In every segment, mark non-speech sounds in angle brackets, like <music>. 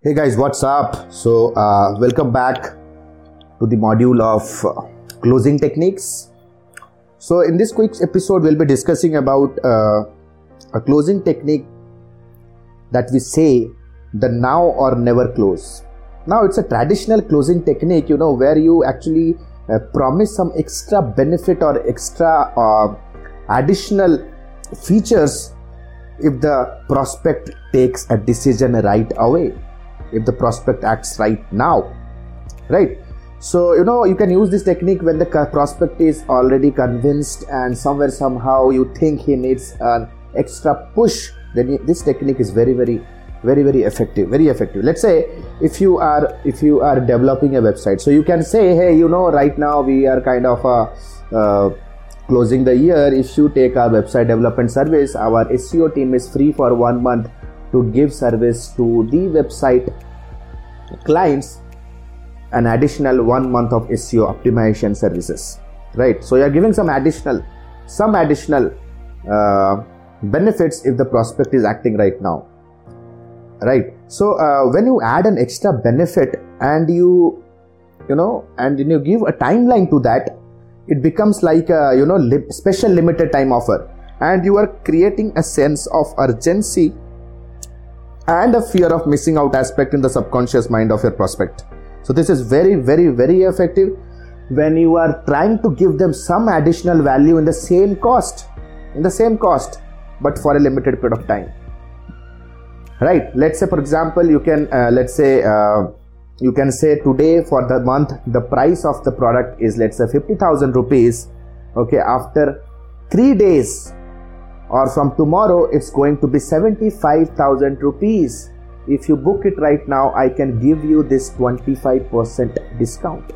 Hey guys, what's up? So, uh, welcome back to the module of uh, closing techniques. So, in this quick episode, we'll be discussing about uh, a closing technique that we say the now or never close. Now, it's a traditional closing technique, you know, where you actually uh, promise some extra benefit or extra uh, additional features if the prospect takes a decision right away if the prospect acts right now right? So you know you can use this technique when the prospect is already convinced and somewhere somehow you think he needs an extra push then this technique is very very very very effective very effective. Let's say if you are if you are developing a website so you can say hey you know right now we are kind of uh, uh, closing the year. If you take our website development service our seo team is free for one month to give service to the website clients an additional one month of SEO optimization services right? So you're giving some additional some additional uh, benefits if the prospect is acting right now right? So uh, when you add an extra benefit and you you know and you give a timeline to that it becomes like a you know li- special limited time offer. And you are creating a sense of urgency and a fear of missing out aspect in the subconscious mind of your prospect. So, this is very, very, very effective when you are trying to give them some additional value in the same cost, in the same cost, but for a limited period of time. Right? Let's say, for example, you can, uh, let's say, uh, you can say today for the month the price of the product is let's say 50000 rupees okay after 3 days or from tomorrow it's going to be 75000 rupees. If you book it right now i can give you this 25% discount.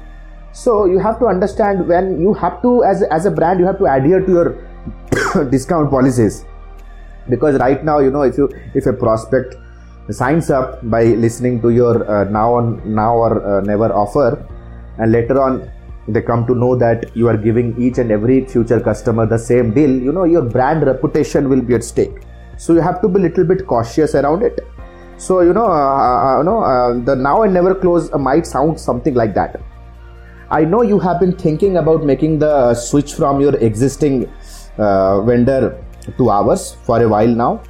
So you have to understand when you have to as, as a brand you have to adhere to your <coughs> discount policies. Because right now you know if you if a prospect signs up by listening to your uh, now on now or uh, never offer and later on they come to know that you are giving each and every future customer the same deal you know your brand reputation will be at stake. So you have to be a little bit cautious around it. So you know uh, uh, you know uh, the now and never close might sound something like that. I know you have been thinking about making the switch from your existing uh, vendor to ours for a while now.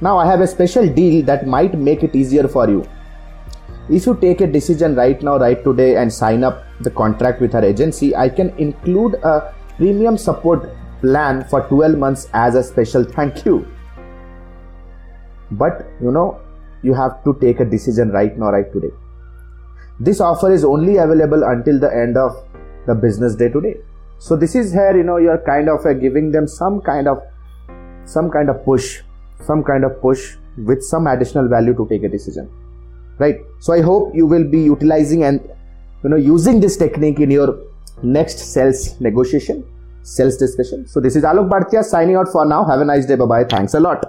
Now i have a special deal that might make it easier for you if you take a decision right now right today and sign up the contract with our agency i can include a premium support plan for 12 months as a special thank you. But you know you have to take a decision right now right today. This offer is only available until the end of the business day today. So this is here you know you're kind of uh, giving them some kind of some kind of push some kind of push with some additional value to take a decision right? So i hope you will be utilizing and you know using this technique in your next sales negotiation sales discussion. So this is alok bhartia signing out for now. Have a nice day. Bye bye thanks a lot